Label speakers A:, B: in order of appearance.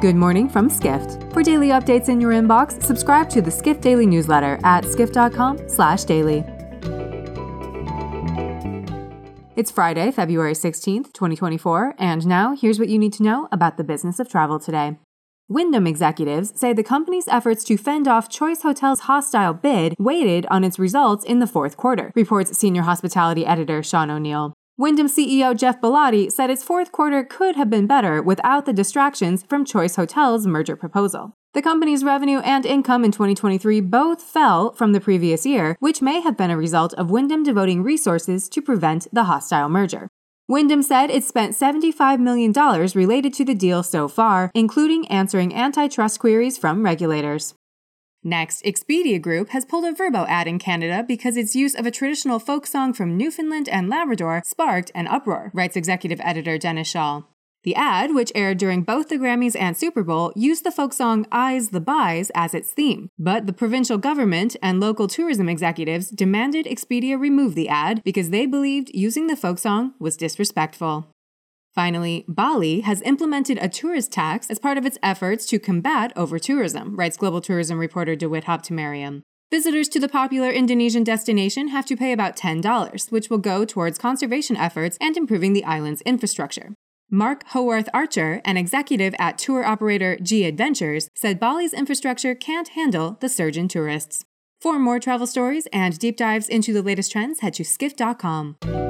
A: Good morning from Skift. For daily updates in your inbox, subscribe to the Skift Daily newsletter at skift.com/daily. It's Friday, February 16th, 2024, and now here's what you need to know about the business of travel today. Wyndham executives say the company's efforts to fend off Choice Hotels' hostile bid weighted on its results in the fourth quarter, reports senior hospitality editor Sean O'Neill. Wyndham CEO Geoff Ballotti said its fourth quarter could have been better without the distractions from Choice Hotels' merger proposal. The company's revenue and income in 2023 both fell from the previous year, which may have been a result of Wyndham devoting resources to prevent the hostile merger. Wyndham said it spent $75 million related to the deal so far, including answering antitrust queries from regulators. Next, Expedia Group has pulled a Vrbo ad in Canada because its use of a traditional folk song from Newfoundland and Labrador sparked an uproar, writes executive editor Dennis Schaal. The ad, which aired during both the Grammys and Super Bowl, used the folk song I'se the B'y as its theme. But the provincial government and local tourism executives demanded Expedia remove the ad because they believed using the folk song was disrespectful. Finally, Bali has implemented a tourist tax as part of its efforts to combat over-tourism, writes global tourism reporter Dawit Habtemariam. Visitors to the popular Indonesian destination have to pay about $10, which will go towards conservation efforts and improving the island's infrastructure. Mark Howarth Archer, an executive at tour operator G Adventures, said Bali's infrastructure can't handle the surge in tourists. For more travel stories and deep dives into the latest trends, head to skift.com.